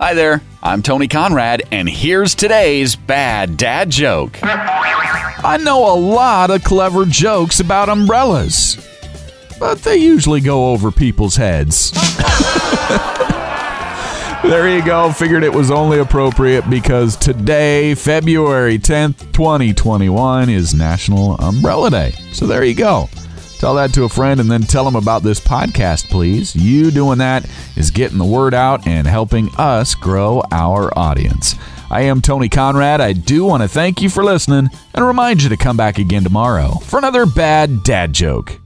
Hi there, I'm Tony Conrad, and here's today's bad dad joke. I know a lot of clever jokes about umbrellas, but they usually go over people's heads. there you go. Figured it was only appropriate because today, February 10th, 2021, is National Umbrella Day. So there you go. Tell that to a friend and then tell them about this podcast, please. You doing that is getting the word out and helping us grow our audience. I am Tony Conrad. I do want to thank you for listening and remind you to come back again tomorrow for another bad dad joke.